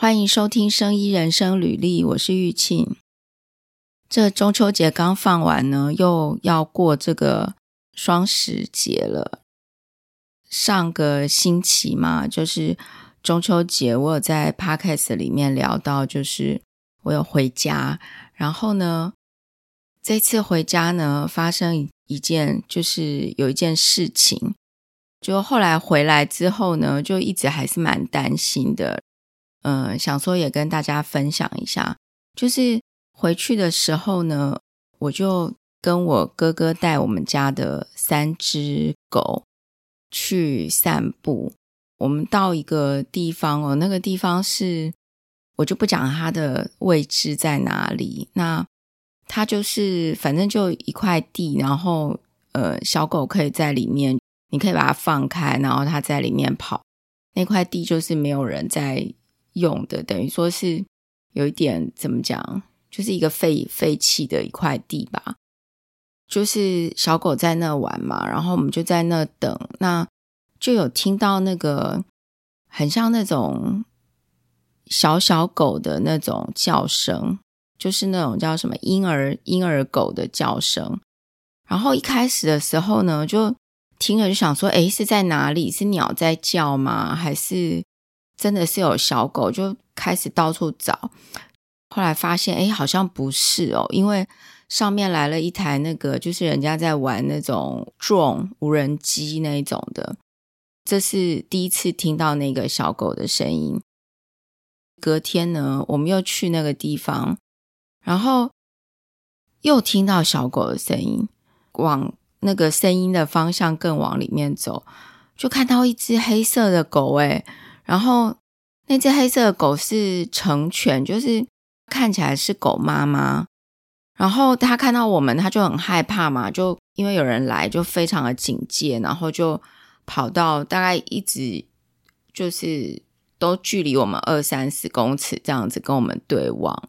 欢迎收听《生医人生履历》，我是玉庆。这中秋节刚放完呢，又要过这个双十节了。上个星期嘛，就是中秋节，我有在 Podcast 里面聊到，就是我有回家，然后呢，这次回家呢，发生一件，就是有一件事情，就后来回来之后呢，就一直还是蛮担心的。嗯，想说也跟大家分享一下，就是回去的时候呢，我就跟我哥哥带我们家的三只狗去散步。我们到一个地方哦，那个地方是我就不讲它的位置在哪里。那它就是反正就一块地，然后呃，小狗可以在里面，你可以把它放开，然后它在里面跑。那块地就是没有人在。用的等于说是有一点怎么讲，就是一个废废弃的一块地吧。就是小狗在那玩嘛，然后我们就在那等，那就有听到那个很像那种小小狗的那种叫声，就是那种叫什么婴儿婴儿狗的叫声。然后一开始的时候呢，就听了就想说，诶，是在哪里？是鸟在叫吗？还是？真的是有小狗，就开始到处找，后来发现，哎，好像不是哦，因为上面来了一台那个，就是人家在玩那种 drone 无人机那种的，这是第一次听到那个小狗的声音。隔天呢，我们又去那个地方，然后又听到小狗的声音，往那个声音的方向更往里面走，就看到一只黑色的狗，哎。然后那只黑色的狗是成犬，就是看起来是狗妈妈。然后他看到我们，他就很害怕嘛，就因为有人来，就非常的警戒，然后就跑到大概一直就是都距离我们二三十公尺这样子跟我们对望，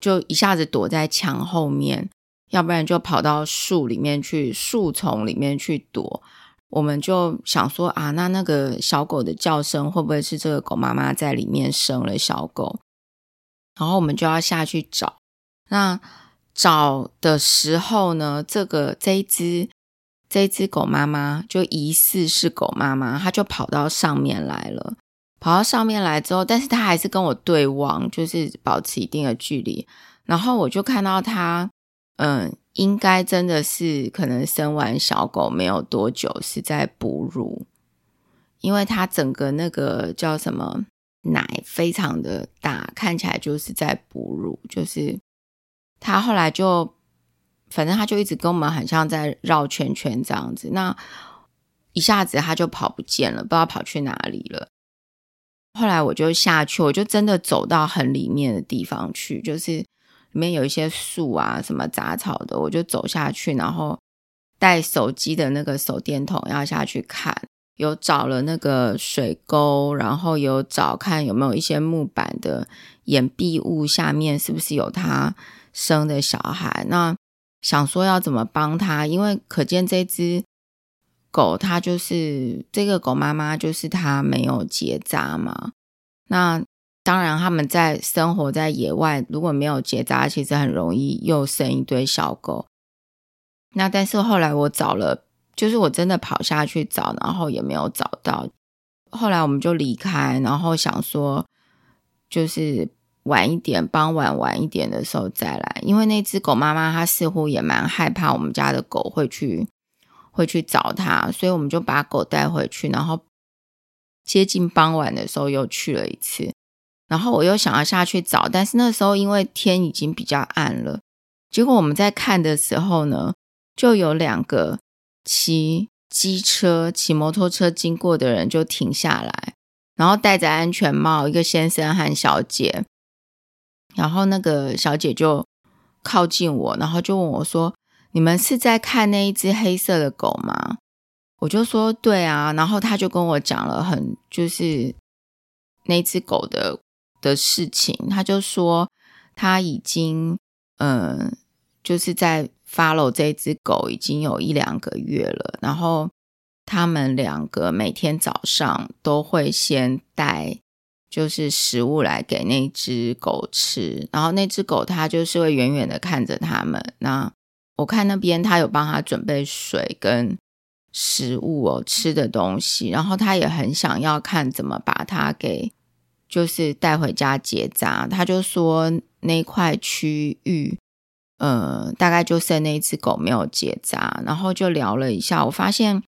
就一下子躲在墙后面，要不然就跑到树里面去，树丛里面去躲。我们就想说啊，那那个小狗的叫声会不会是这个狗妈妈在里面生了小狗？然后我们就要下去找。那找的时候呢，这个这一只这一只狗妈妈就疑似是狗妈妈，它就跑到上面来了。跑到上面来之后，但是它还是跟我对望，就是保持一定的距离。然后我就看到它，嗯。应该真的是可能生完小狗没有多久是在哺乳，因为它整个那个叫什么奶非常的大，看起来就是在哺乳。就是它后来就反正它就一直跟我们很像在绕圈圈这样子，那一下子它就跑不见了，不知道跑去哪里了。后来我就下去，我就真的走到很里面的地方去，就是。里面有一些树啊，什么杂草的，我就走下去，然后带手机的那个手电筒要下去看，有找了那个水沟，然后有找看有没有一些木板的掩蔽物下面是不是有他生的小孩。那想说要怎么帮他，因为可见这只狗它就是这个狗妈妈，就是它没有结扎嘛。那当然，他们在生活在野外，如果没有结扎，其实很容易又生一堆小狗。那但是后来我找了，就是我真的跑下去找，然后也没有找到。后来我们就离开，然后想说，就是晚一点，傍晚晚一点的时候再来，因为那只狗妈妈她似乎也蛮害怕我们家的狗会去会去找它，所以我们就把狗带回去，然后接近傍晚的时候又去了一次。然后我又想要下去找，但是那时候因为天已经比较暗了，结果我们在看的时候呢，就有两个骑机车、骑摩托车经过的人就停下来，然后戴着安全帽，一个先生和小姐，然后那个小姐就靠近我，然后就问我说：“你们是在看那一只黑色的狗吗？”我就说：“对啊。”然后他就跟我讲了很就是那只狗的。的事情，他就说他已经嗯，就是在 follow 这只狗已经有一两个月了，然后他们两个每天早上都会先带就是食物来给那只狗吃，然后那只狗它就是会远远的看着他们。那我看那边他有帮他准备水跟食物哦，吃的东西，然后他也很想要看怎么把它给就是带回家结扎。他就说那块区域，呃，大概就剩那只狗没有结扎，然后就聊了一下，我发现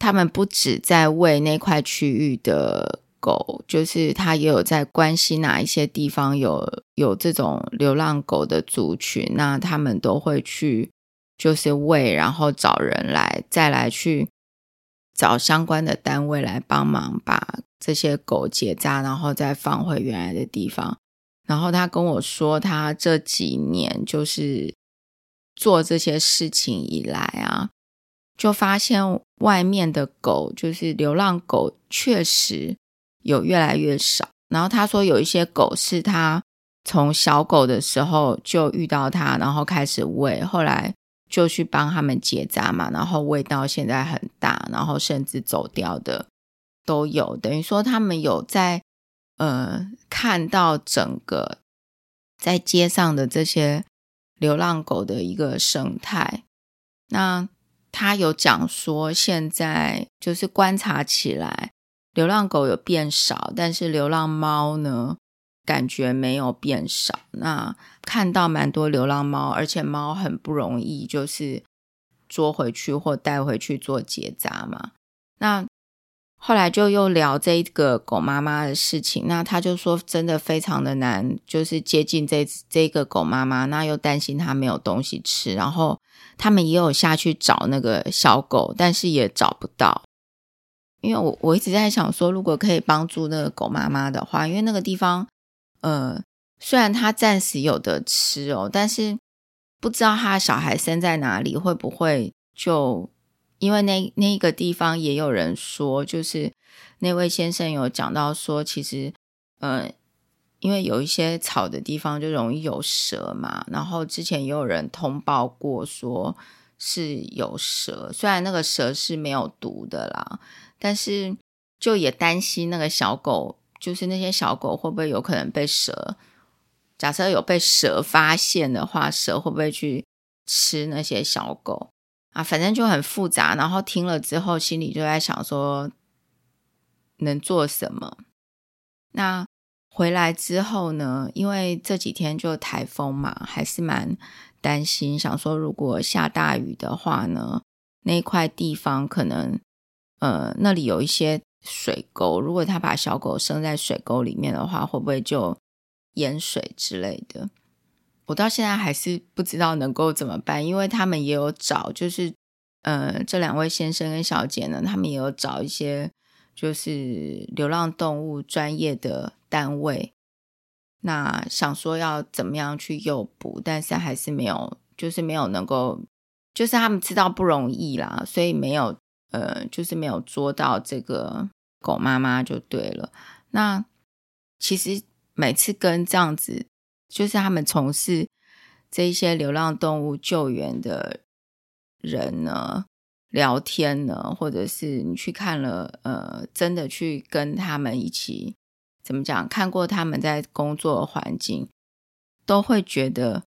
他们不止在喂那块区域的。狗就是他也有在关心哪一些地方有有这种流浪狗的族群，那他们都会去就是喂，然后找人来再来去找相关的单位来帮忙把这些狗结扎，然后再放回原来的地方。然后他跟我说，他这几年就是做这些事情以来啊，就发现外面的狗就是流浪狗，确实。有越来越少，然后他说有一些狗是他从小狗的时候就遇到它，然后开始喂，后来就去帮他们结扎嘛，然后喂到现在很大，然后甚至走掉的都有。等于说他们有在呃看到整个在街上的这些流浪狗的一个生态。那他有讲说现在就是观察起来。流浪狗有变少，但是流浪猫呢，感觉没有变少。那看到蛮多流浪猫，而且猫很不容易，就是捉回去或带回去做结扎嘛。那后来就又聊这个狗妈妈的事情，那他就说真的非常的难，就是接近这这个狗妈妈，那又担心它没有东西吃，然后他们也有下去找那个小狗，但是也找不到。因为我我一直在想说，如果可以帮助那个狗妈妈的话，因为那个地方，呃，虽然它暂时有的吃哦，但是不知道它小孩生在哪里，会不会就因为那那个地方也有人说，就是那位先生有讲到说，其实，呃，因为有一些草的地方就容易有蛇嘛，然后之前也有人通报过说是有蛇，虽然那个蛇是没有毒的啦。但是，就也担心那个小狗，就是那些小狗会不会有可能被蛇？假设有被蛇发现的话，蛇会不会去吃那些小狗啊？反正就很复杂。然后听了之后，心里就在想说，能做什么？那回来之后呢？因为这几天就台风嘛，还是蛮担心。想说，如果下大雨的话呢，那块地方可能。呃，那里有一些水沟，如果他把小狗生在水沟里面的话，会不会就淹水之类的？我到现在还是不知道能够怎么办，因为他们也有找，就是呃，这两位先生跟小姐呢，他们也有找一些就是流浪动物专业的单位，那想说要怎么样去诱捕，但是还是没有，就是没有能够，就是他们知道不容易啦，所以没有。呃，就是没有捉到这个狗妈妈就对了。那其实每次跟这样子，就是他们从事这些流浪动物救援的人呢，聊天呢，或者是你去看了，呃，真的去跟他们一起怎么讲，看过他们在工作的环境，都会觉得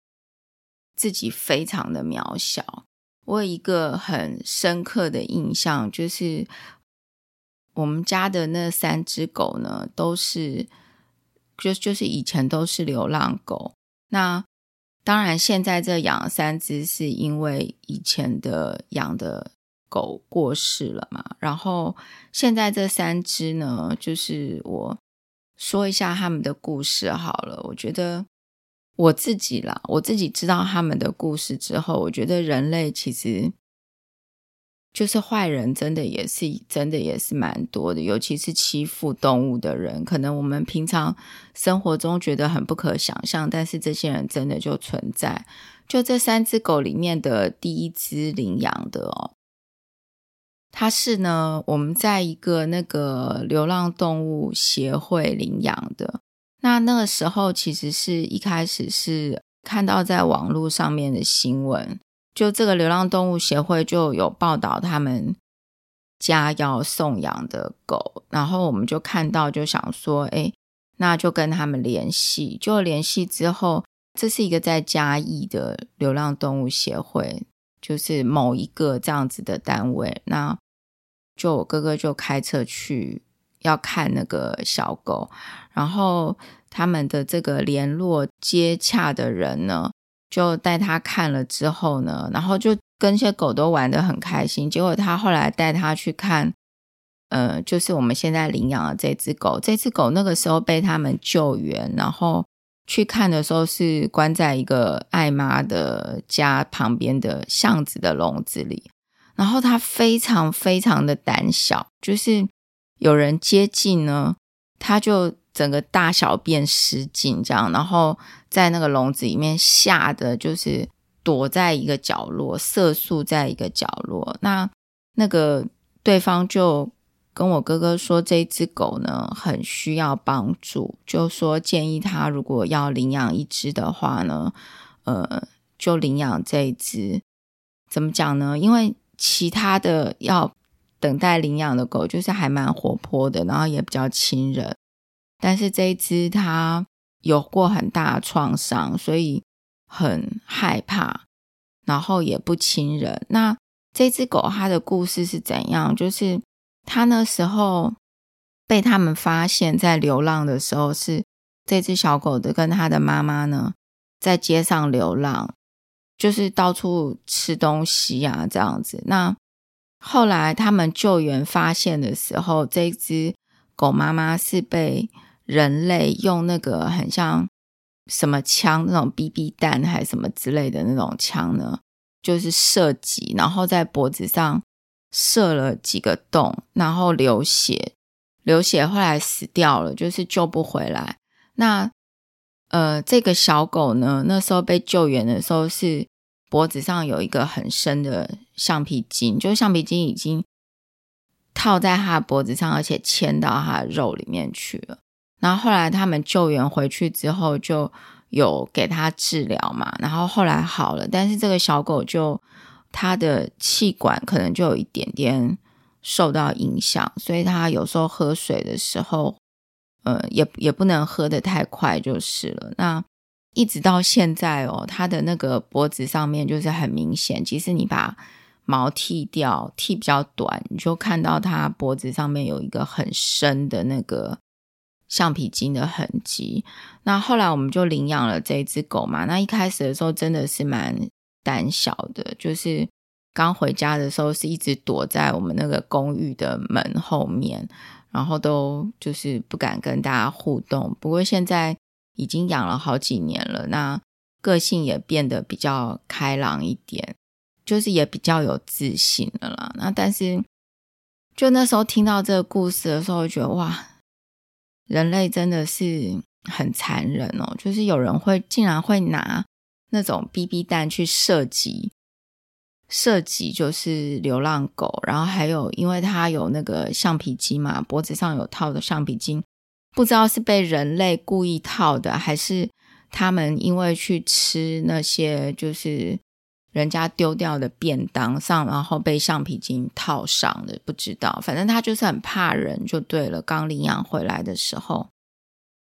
自己非常的渺小。我有一个很深刻的印象，就是我们家的那三只狗呢，都是就就是以前都是流浪狗。那当然，现在这养三只是因为以前的养的狗过世了嘛。然后现在这三只呢，就是我说一下他们的故事好了。我觉得。我自己啦，我自己知道他们的故事之后，我觉得人类其实就是坏人，真的也是真的也是蛮多的，尤其是欺负动物的人。可能我们平常生活中觉得很不可想象，但是这些人真的就存在。就这三只狗里面的第一只领养的哦，它是呢，我们在一个那个流浪动物协会领养的。那那个时候，其实是一开始是看到在网络上面的新闻，就这个流浪动物协会就有报道他们家要送养的狗，然后我们就看到，就想说，哎，那就跟他们联系。就联系之后，这是一个在嘉义的流浪动物协会，就是某一个这样子的单位。那就我哥哥就开车去要看那个小狗，然后他们的这个联络接洽的人呢，就带他看了之后呢，然后就。跟那些狗都玩得很开心，结果他后来带他去看，呃，就是我们现在领养的这只狗。这只狗那个时候被他们救援，然后去看的时候是关在一个爱妈的家旁边的巷子的笼子里，然后它非常非常的胆小，就是有人接近呢，它就整个大小便失禁这样，然后在那个笼子里面吓得就是。躲在一个角落，瑟缩在一个角落。那那个对方就跟我哥哥说，这只狗呢很需要帮助，就说建议他如果要领养一只的话呢，呃，就领养这一只。怎么讲呢？因为其他的要等待领养的狗就是还蛮活泼的，然后也比较亲人，但是这一只它有过很大的创伤，所以。很害怕，然后也不亲人。那这只狗它的故事是怎样？就是它那时候被他们发现，在流浪的时候，是这只小狗的跟它的妈妈呢，在街上流浪，就是到处吃东西啊这样子。那后来他们救援发现的时候，这只狗妈妈是被人类用那个很像。什么枪？那种 BB 弹还是什么之类的那种枪呢？就是射击，然后在脖子上射了几个洞，然后流血，流血，后来死掉了，就是救不回来。那呃，这个小狗呢，那时候被救援的时候是脖子上有一个很深的橡皮筋，就是橡皮筋已经套在它的脖子上，而且牵到它的肉里面去了。然后后来他们救援回去之后，就有给他治疗嘛，然后后来好了，但是这个小狗就它的气管可能就有一点点受到影响，所以它有时候喝水的时候，呃，也也不能喝得太快就是了。那一直到现在哦，它的那个脖子上面就是很明显，其实你把毛剃掉，剃比较短，你就看到它脖子上面有一个很深的那个。橡皮筋的痕迹。那后来我们就领养了这只狗嘛。那一开始的时候真的是蛮胆小的，就是刚回家的时候是一直躲在我们那个公寓的门后面，然后都就是不敢跟大家互动。不过现在已经养了好几年了，那个性也变得比较开朗一点，就是也比较有自信了啦。那但是就那时候听到这个故事的时候，觉得哇。人类真的是很残忍哦，就是有人会竟然会拿那种 BB 弹去射击，射击就是流浪狗，然后还有因为它有那个橡皮筋嘛，脖子上有套的橡皮筋，不知道是被人类故意套的，还是他们因为去吃那些就是。人家丢掉的便当上，然后被橡皮筋套上的，不知道。反正他就是很怕人，就对了。刚领养回来的时候，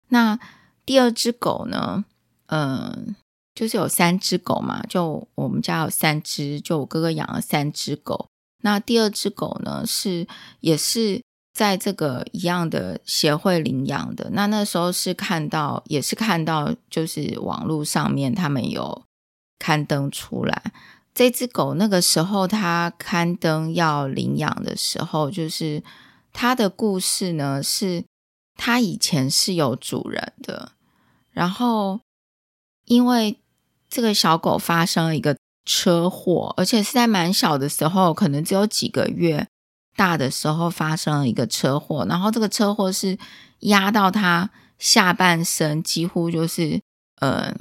那第二只狗呢？嗯，就是有三只狗嘛，就我们家有三只，就我哥哥养了三只狗。那第二只狗呢，是也是在这个一样的协会领养的。那那时候是看到，也是看到，就是网络上面他们有。刊登出来，这只狗那个时候，它刊登要领养的时候，就是它的故事呢，是它以前是有主人的，然后因为这个小狗发生了一个车祸，而且是在蛮小的时候，可能只有几个月大的时候发生了一个车祸，然后这个车祸是压到它下半身，几乎就是呃。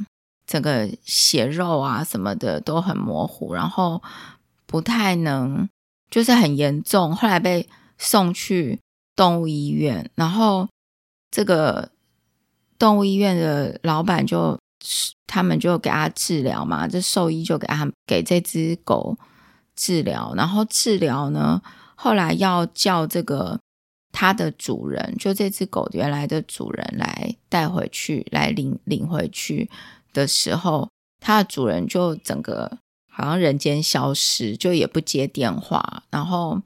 整个血肉啊什么的都很模糊，然后不太能，就是很严重。后来被送去动物医院，然后这个动物医院的老板就他们就给他治疗嘛，这兽医就给他给这只狗治疗，然后治疗呢，后来要叫这个它的主人，就这只狗原来的主人来带回去，来领领回去的时候，它的主人就整个好像人间消失，就也不接电话，然后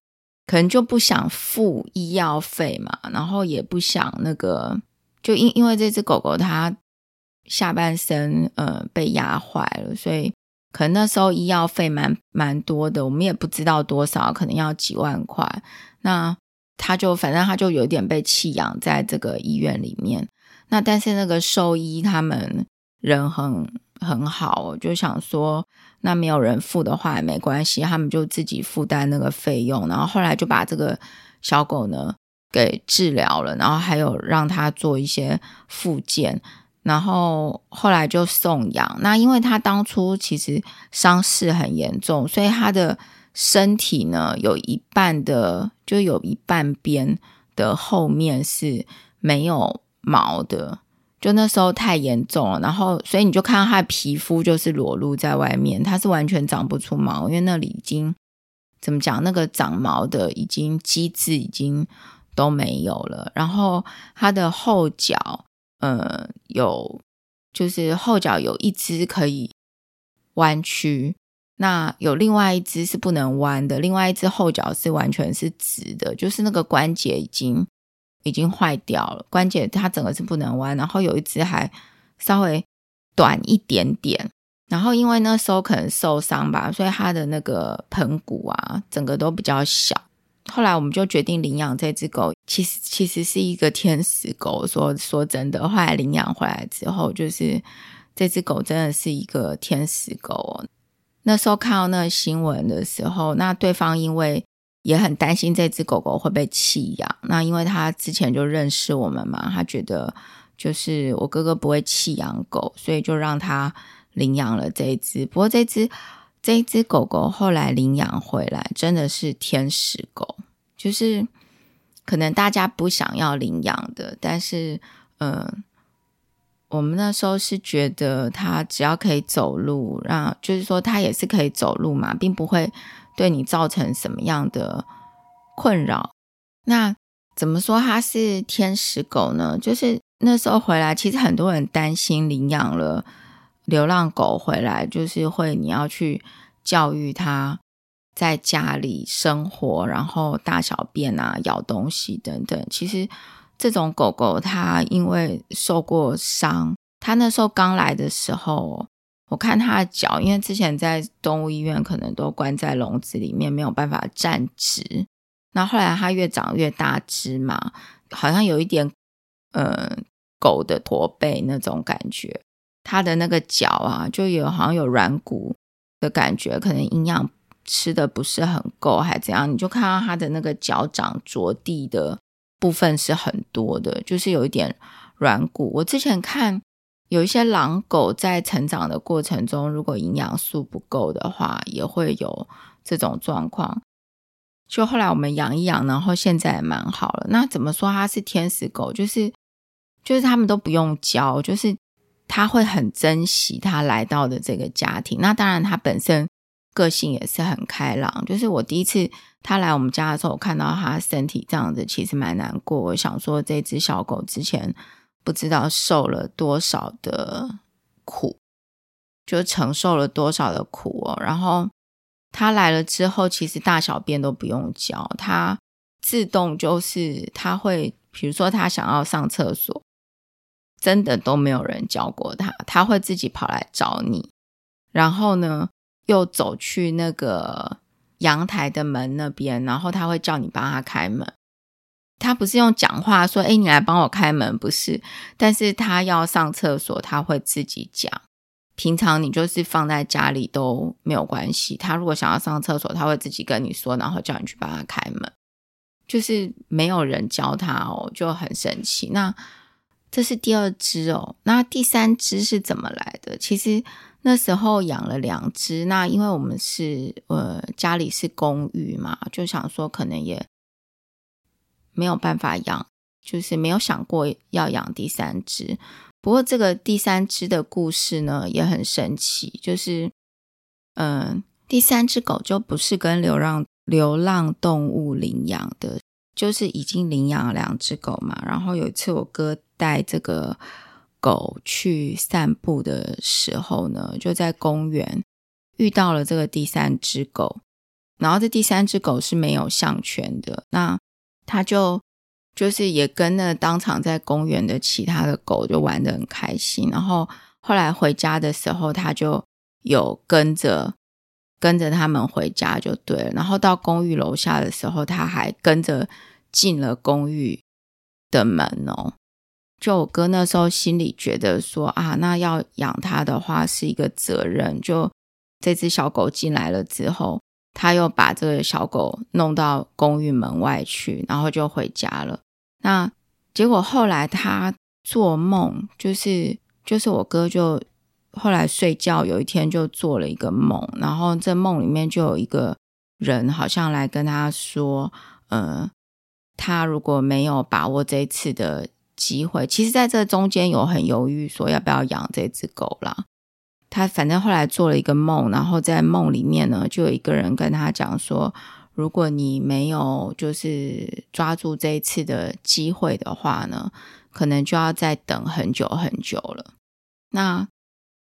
可能就不想付医药费嘛，然后也不想那个，就因因为这只狗狗它下半身呃被压坏了，所以。可能那时候医药费蛮蛮多的，我们也不知道多少，可能要几万块。那他就反正他就有点被弃养在这个医院里面。那但是那个兽医他们人很很好，就想说那没有人付的话也没关系，他们就自己负担那个费用。然后后来就把这个小狗呢给治疗了，然后还有让他做一些复健。然后后来就送养。那因为他当初其实伤势很严重，所以他的身体呢有一半的，就有一半边的后面是没有毛的。就那时候太严重了，然后所以你就看到他的皮肤就是裸露在外面，他是完全长不出毛，因为那里已经怎么讲，那个长毛的已经机制已经都没有了。然后他的后脚。呃，有，就是后脚有一只可以弯曲，那有另外一只是不能弯的，另外一只后脚是完全是直的，就是那个关节已经已经坏掉了，关节它整个是不能弯，然后有一只还稍微短一点点，然后因为那时候可能受伤吧，所以它的那个盆骨啊，整个都比较小。后来我们就决定领养这只狗，其实其实是一个天使狗。说说真的，后来领养回来之后，就是这只狗真的是一个天使狗哦。那时候看到那个新闻的时候，那对方因为也很担心这只狗狗会被弃养，那因为他之前就认识我们嘛，他觉得就是我哥哥不会弃养狗，所以就让他领养了这一只。不过这只。这一只狗狗后来领养回来，真的是天使狗，就是可能大家不想要领养的，但是，嗯、我们那时候是觉得它只要可以走路，让就是说它也是可以走路嘛，并不会对你造成什么样的困扰。那怎么说它是天使狗呢？就是那时候回来，其实很多人担心领养了。流浪狗回来就是会，你要去教育它在家里生活，然后大小便啊、咬东西等等。其实这种狗狗它因为受过伤，它那时候刚来的时候，我看它的脚，因为之前在动物医院可能都关在笼子里面，没有办法站直。那后来它越长越大只嘛，好像有一点呃狗的驼背那种感觉。它的那个脚啊，就有好像有软骨的感觉，可能营养吃的不是很够，还怎样？你就看到它的那个脚掌着地的部分是很多的，就是有一点软骨。我之前看有一些狼狗在成长的过程中，如果营养素不够的话，也会有这种状况。就后来我们养一养，然后现在也蛮好了。那怎么说它是天使狗？就是就是他们都不用教，就是。他会很珍惜他来到的这个家庭，那当然他本身个性也是很开朗。就是我第一次他来我们家的时候，我看到他身体这样子，其实蛮难过。我想说，这只小狗之前不知道受了多少的苦，就承受了多少的苦哦。然后他来了之后，其实大小便都不用教，他自动就是他会，比如说他想要上厕所。真的都没有人教过他，他会自己跑来找你，然后呢，又走去那个阳台的门那边，然后他会叫你帮他开门。他不是用讲话说：“哎，你来帮我开门。”不是，但是他要上厕所，他会自己讲。平常你就是放在家里都没有关系。他如果想要上厕所，他会自己跟你说，然后叫你去帮他开门。就是没有人教他哦，就很神奇。那。这是第二只哦，那第三只是怎么来的？其实那时候养了两只，那因为我们是呃家里是公寓嘛，就想说可能也没有办法养，就是没有想过要养第三只。不过这个第三只的故事呢也很神奇，就是嗯、第三只狗就不是跟流浪流浪动物领养的，就是已经领养了两只狗嘛。然后有一次我哥带这个狗去散步的时候呢，就在公园遇到了这个第三只狗。然后这第三只狗是没有项圈的，那他就就是也跟那当场在公园的其他的狗就玩得很开心。然后后来回家的时候，他就有跟着。跟着他们回家就对了，然后到公寓楼下的时候，他还跟着进了公寓的门哦。就我哥那时候心里觉得说啊，那要养它的话是一个责任。就这只小狗进来了之后，他又把这个小狗弄到公寓门外去，然后就回家了。那结果后来他做梦，就是就是我哥就。后来睡觉，有一天就做了一个梦，然后这梦里面就有一个人好像来跟他说，呃，他如果没有把握这一次的机会，其实在这中间有很犹豫，说要不要养这只狗啦。他反正后来做了一个梦，然后在梦里面呢，就有一个人跟他讲说，如果你没有就是抓住这一次的机会的话呢，可能就要再等很久很久了。那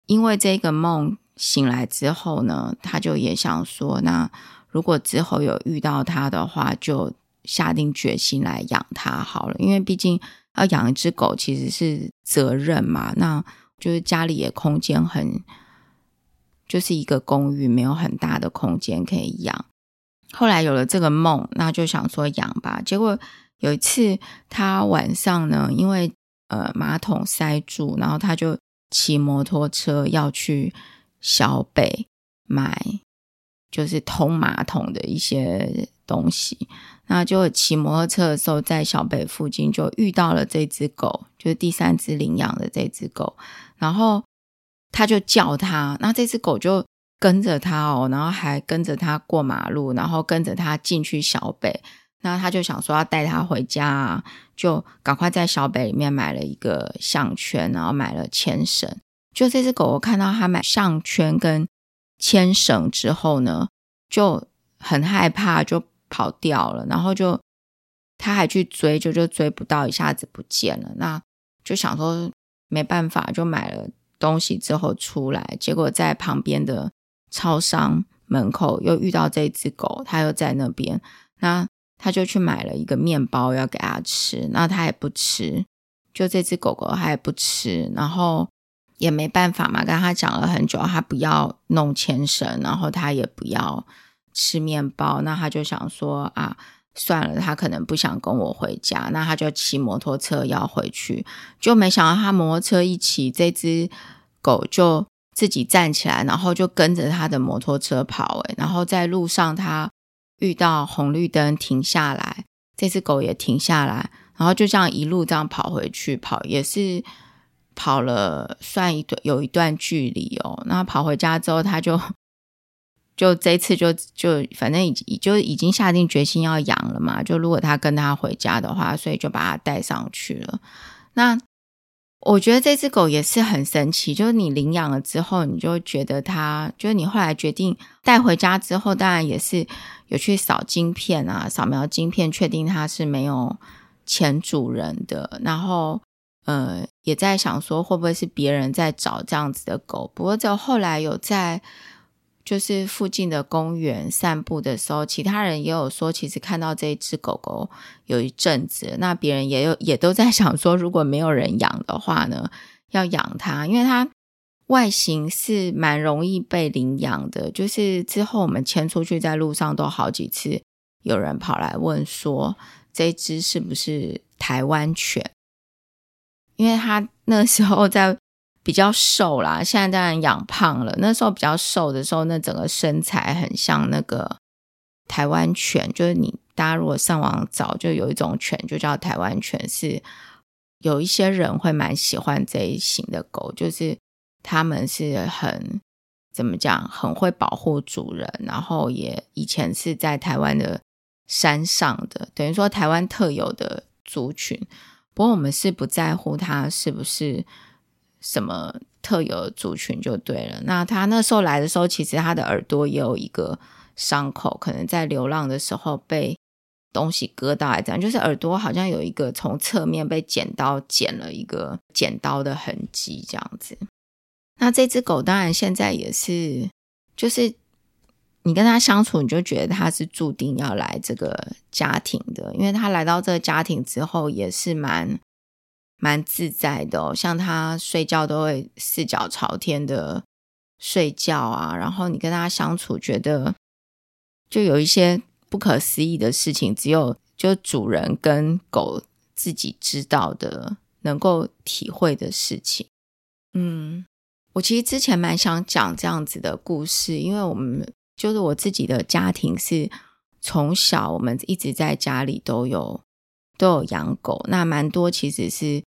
因为这个梦醒来之后呢，他就也想说，那如果之后有遇到他的话，就下定决心来养他好了。因为毕竟要养一只狗其实是责任嘛，那就是家里的空间很，就是一个公寓，没有很大的空间可以养。后来有了这个梦，那就想说养吧。结果有一次他晚上呢，因为呃马桶塞住，然后他就。骑摩托车要去小北买，就是通马桶的一些东西。那就骑摩托车的时候，在小北附近就遇到了这只狗，就是第三只领养的这只狗。然后他就叫他，那这只狗就跟着他哦，然后还跟着他过马路，然后跟着他进去小北。那他就想说要带他回家啊，就赶快在小北里面买了一个项圈，然后买了牵绳。就这只狗，我看到他买项圈跟牵绳之后呢，就很害怕，就跑掉了。然后就他还去追，就就追不到，一下子不见了。那就想说没办法，就买了东西之后出来，结果在旁边的超商门口又遇到这只狗，它又在那边。那他就去买了一个面包要给它吃，那它也不吃，就这只狗狗它也不吃，然后也没办法嘛，跟他讲了很久，他不要弄牵绳，然后他也不要吃面包，那他就想说啊，算了，他可能不想跟我回家，那他就骑摩托车要回去，就没想到他摩托车一骑，这只狗就自己站起来，然后就跟着他的摩托车跑，诶，然后在路上他。遇到红绿灯停下来，这只狗也停下来，然后就这样一路这样跑回去，跑也是跑了算一段有一段距离哦。那跑回家之后，他就 就这次就就反正已经就已经下定决心要养了嘛。就如果他跟他回家的话，所以就把他带上去了。那。我觉得这只狗也是很神奇，就是你领养了之后，你就觉得它，就是你后来决定带回家之后，当然也是有去扫晶片啊，扫描晶片，确定它是没有前主人的。然后，呃，也在想说会不会是别人在找这样子的狗。不过，就后来有在。就是附近的公园散步的时候，其他人也有说，其实看到这一只狗狗有一阵子，那别人也有也都在想说，如果没有人养的话呢，要养它，因为它外形是蛮容易被领养的。就是之后我们牵出去，在路上都好几次有人跑来问说，这只是不是台湾犬？因为它那时候在。比较瘦啦，现在当然养胖了。那时候比较瘦的时候，那整个身材很像那个台湾犬，就是你大家如果上网找，就有一种犬就叫台湾犬，是有一些人会蛮喜欢这一型的狗，就是他们是很怎么讲，很会保护主人，然后也以前是在台湾的山上的，等于说台湾特有的族群。不过我们是不在乎它是不是。什么特有的族群就对了。那他那时候来的时候，其实他的耳朵也有一个伤口，可能在流浪的时候被东西割到，还这样，就是耳朵好像有一个从侧面被剪刀剪了一个剪刀的痕迹，这样子。那这只狗当然现在也是，就是你跟他相处，你就觉得他是注定要来这个家庭的，因为他来到这个家庭之后也是蛮蛮自在的哦，像他睡觉都会四脚朝天的睡觉啊，然后你跟他相处，觉得就有一些不可思议的事情，只有就主人跟狗自己知道的，能够体会的事情，嗯。我其实之前蛮想讲这样子的故事，因为我们就是我自己的家庭是从小我们一直在家里都有都有养狗，那蛮多其实是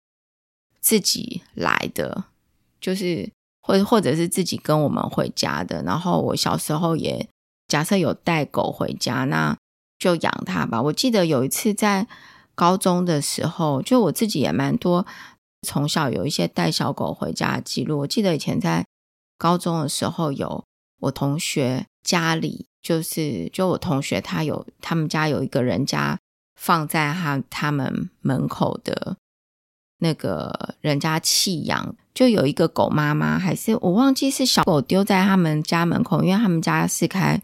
自己来的，就是或或者是自己跟我们回家的。然后我小时候也假设有带狗回家，那就养它吧。我记得有一次在高中的时候，就我自己也蛮多。从小有一些带小狗回家的记录。我记得以前在高中的时候，有我同学家里，就是就我同学他有他们家有一个人家放在他他们门口的那个人家弃养，就有一个狗妈妈，还是我忘记是小狗丢在他们家门口，因为他们家是开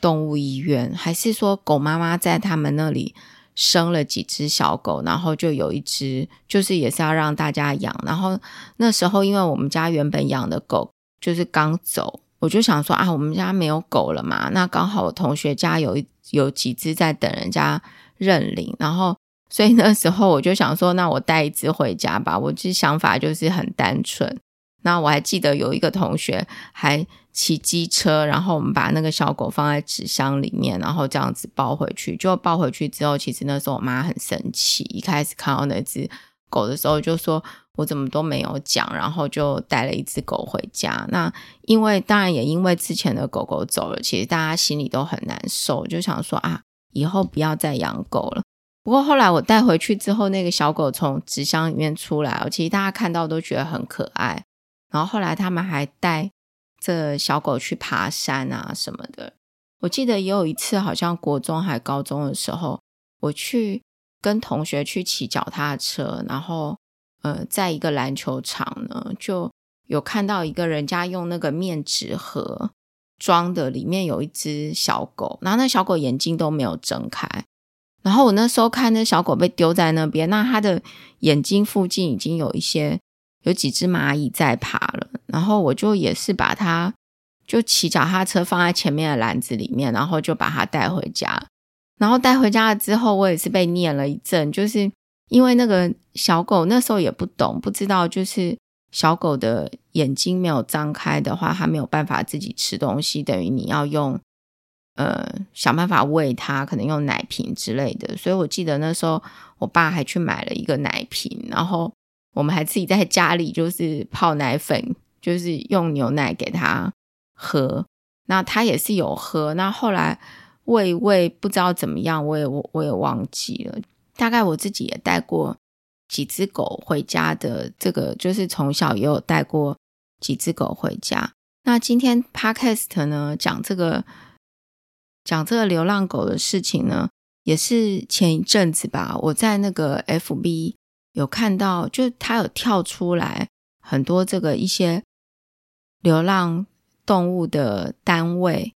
动物医院，还是说狗妈妈在他们那里。生了几只小狗，然后就有一只，就是也是要让大家养。然后那时候，因为我们家原本养的狗就是刚走，我就想说啊，我们家没有狗了嘛。那刚好我同学家有一有几只在等人家认领，然后所以那时候我就想说，那我带一只回家吧。我这想法就是很单纯。那我还记得有一个同学还骑机车，然后我们把那个小狗放在纸箱里面，然后这样子抱回去。就抱回去之后，其实那时候我妈很生气。一开始看到那只狗的时候，就说我怎么都没有讲，然后就带了一只狗回家。那因为当然也因为之前的狗狗走了，其实大家心里都很难受，就想说啊，以后不要再养狗了。不过后来我带回去之后，那个小狗从纸箱里面出来，其实大家看到都觉得很可爱。然后后来他们还带这小狗去爬山啊什么的。我记得也有一次，好像国中还高中的时候，我去跟同学去骑脚踏车，然后呃，在一个篮球场呢，就有看到一个人家用那个面纸盒装的，里面有一只小狗，然后那小狗眼睛都没有睁开。然后我那时候看那小狗被丢在那边，那它的眼睛附近已经有一些。有几只蚂蚁在爬了，然后我就也是把它就骑脚踏车放在前面的篮子里面，然后就把它带回家。然后带回家了之后，我也是被念了一阵，就是因为那个小狗那时候也不懂，不知道就是小狗的眼睛没有张开的话，它没有办法自己吃东西，等于你要用呃想办法喂它，可能用奶瓶之类的。所以我记得那时候我爸还去买了一个奶瓶，然后。我们还自己在家里就是泡奶粉，就是用牛奶给它喝。那他也是有喝。那后来喂喂不知道怎么样，我也我我也忘记了。大概我自己也带过几只狗回家的，这个就是从小也有带过几只狗回家。那今天 Podcast 呢，讲这个讲这个流浪狗的事情呢，也是前一阵子吧，我在那个 FB。有看到，就他有跳出来很多这个一些流浪动物的单位，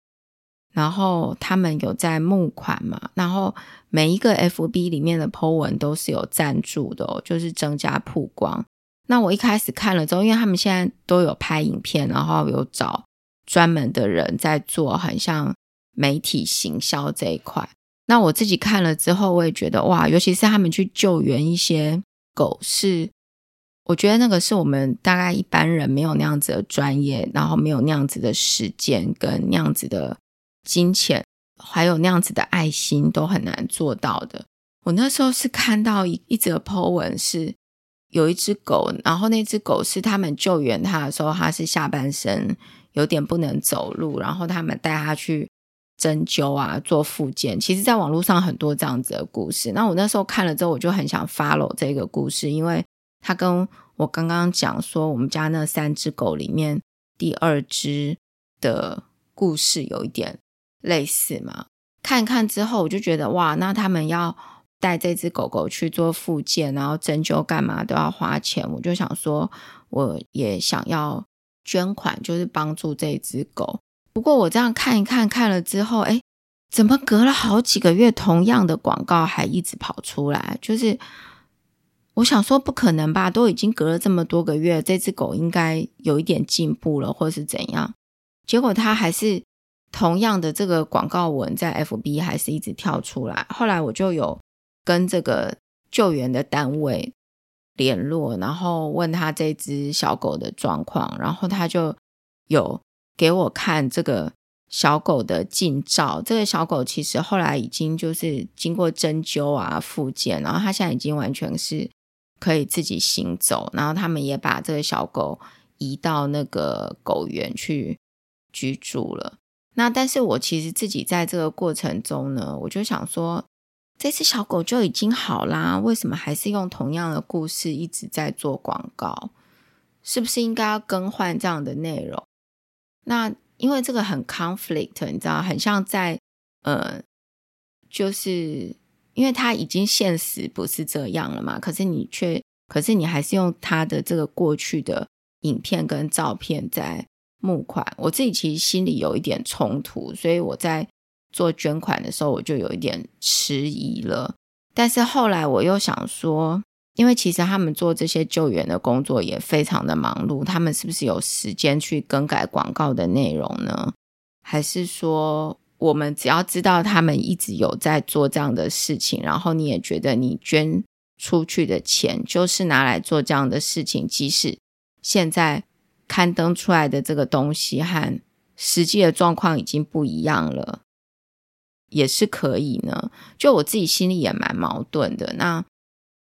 然后他们有在募款嘛，然后每一个 FB 里面的 po 文都是有赞助的哦，就是增加曝光。那我一开始看了之后，因为他们现在都有拍影片，然后有找专门的人在做，很像媒体行销这一块。那我自己看了之后，我也觉得哇，尤其是他们去救援一些。狗是，我觉得那个是我们大概一般人没有那样子的专业，然后没有那样子的时间跟那样子的金钱，还有那样子的爱心，都很难做到的。我那时候是看到一一则 po 文，是有一只狗，然后那只狗是他们救援它的时候，它是下半身有点不能走路，然后他们带它去。针灸啊，做复健，其实在网络上很多这样子的故事。那我那时候看了之后，我就很想 follow 这个故事，因为他跟我刚刚讲说，我们家那三只狗里面第二只的故事有一点类似嘛。看看之后，我就觉得哇，那他们要带这只狗狗去做复健，然后针灸干嘛都要花钱。我就想说，我也想要捐款，就是帮助这只狗。不过我这样看一看，看了之后，哎，怎么隔了好几个月，同样的广告还一直跑出来？就是我想说，不可能吧？都已经隔了这么多个月，这只狗应该有一点进步了，或是怎样？结果它还是。同样的这个广告文在 FB 还是一直跳出来，后来我就有跟这个救援的单位联络，然后问他这只小狗的状况，然后他就有给我看这个小狗的近照。这个小狗其实后来已经就是经过针灸啊、复健，然后它现在已经完全是可以自己行走，然后他们也把这个小狗移到那个狗园去居住了。那但是我其实自己在这个过程中呢，我就想说，这只小狗就已经好啦，为什么还是用同样的故事一直在做广告？是不是应该要更换这样的内容？那因为这个很 conflict，你知道，很像在呃，就是因为它已经现实不是这样了嘛，可是你却，可是你还是用它的这个过去的影片跟照片在。募款，我自己其实心里有一点冲突，所以我在做捐款的时候，我就有一点迟疑了。但是后来我又想说，因为其实他们做这些救援的工作也非常的忙碌，他们是不是有时间去更改广告的内容呢？还是说，我们只要知道他们一直有在做这样的事情，然后你也觉得你捐出去的钱就是拿来做这样的事情，即使现在。刊登出来的这个东西和实际的状况已经不一样了，也是可以呢。就我自己心里也蛮矛盾的。那，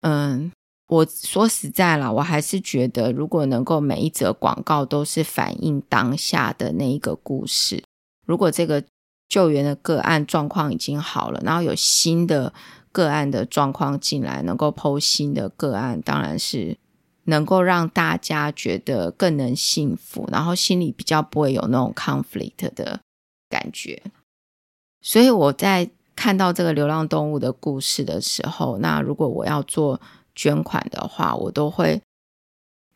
嗯，我说实在了，我还是觉得，如果能够每一则广告都是反映当下的那一个故事，如果这个救援的个案状况已经好了，然后有新的个案的状况进来，能够 PO 新的个案，当然是。能够让大家觉得更能幸福，然后心里比较不会有那种 conflict 的感觉。所以我在看到这个流浪动物的故事的时候，那如果我要做捐款的话，我都会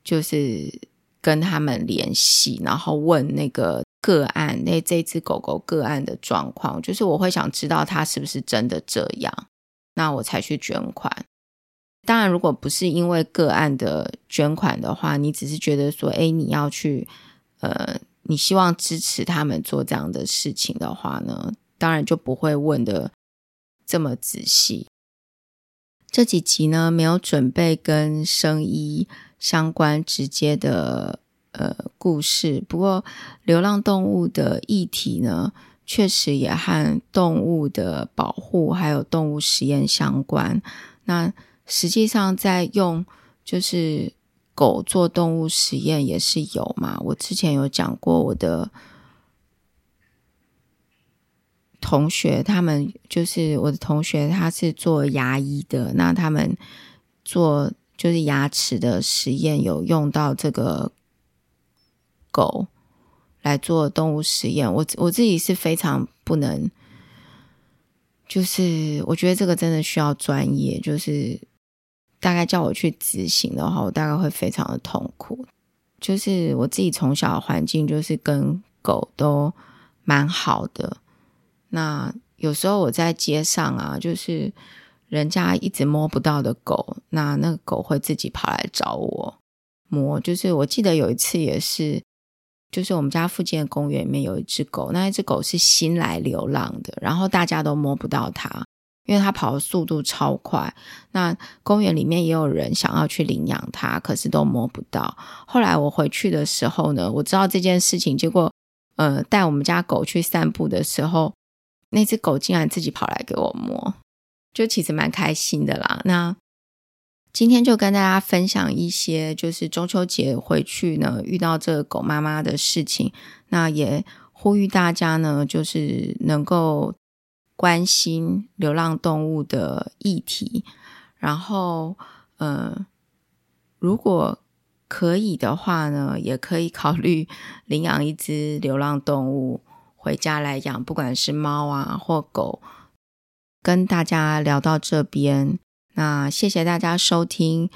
就是跟他们联系，然后问那个个案，那这只狗狗个案的状况，就是我会想知道它是不是真的这样，那我才去捐款。当然，如果不是因为个案的捐款的话，你只是觉得说，哎，你要去，呃，你希望支持他们做这样的事情的话呢，当然就不会问得这么仔细。这几集呢，没有准备跟生医相关直接的呃故事，不过流浪动物的议题呢，确实也和动物的保护还有动物实验相关。那实际上，在用就是狗做动物实验也是有嘛。我之前有讲过，我的同学他们就是我的同学，他是做牙医的，那他们做就是牙齿的实验，有用到这个狗来做动物实验。我我自己是非常不能，就是我觉得这个真的需要专业，就是。大概叫我去执行的话，我大概会非常的痛苦。就是我自己从小的环境就是跟狗都蛮好的。那有时候我在街上啊，就是人家一直摸不到的狗，那那个狗会自己跑来找我摸。就是我记得有一次也是，就是我们家附近的公园里面有一只狗，那一只狗是新来流浪的，然后大家都摸不到它。因为它跑的速度超快，那公园里面也有人想要去领养它，可是都摸不到。后来我回去的时候呢，我知道这件事情，结果，呃，带我们家狗去散步的时候，那只狗竟然自己跑来给我摸，就其实蛮开心的啦。那今天就跟大家分享一些，就是中秋节回去呢遇到这个狗妈妈的事情，那也呼吁大家呢，就是能够。关心流浪动物的议题，然后，呃，如果可以的话呢，也可以考虑领养一只流浪动物，回家来养，不管是猫啊或狗。跟大家聊到这边，那谢谢大家收听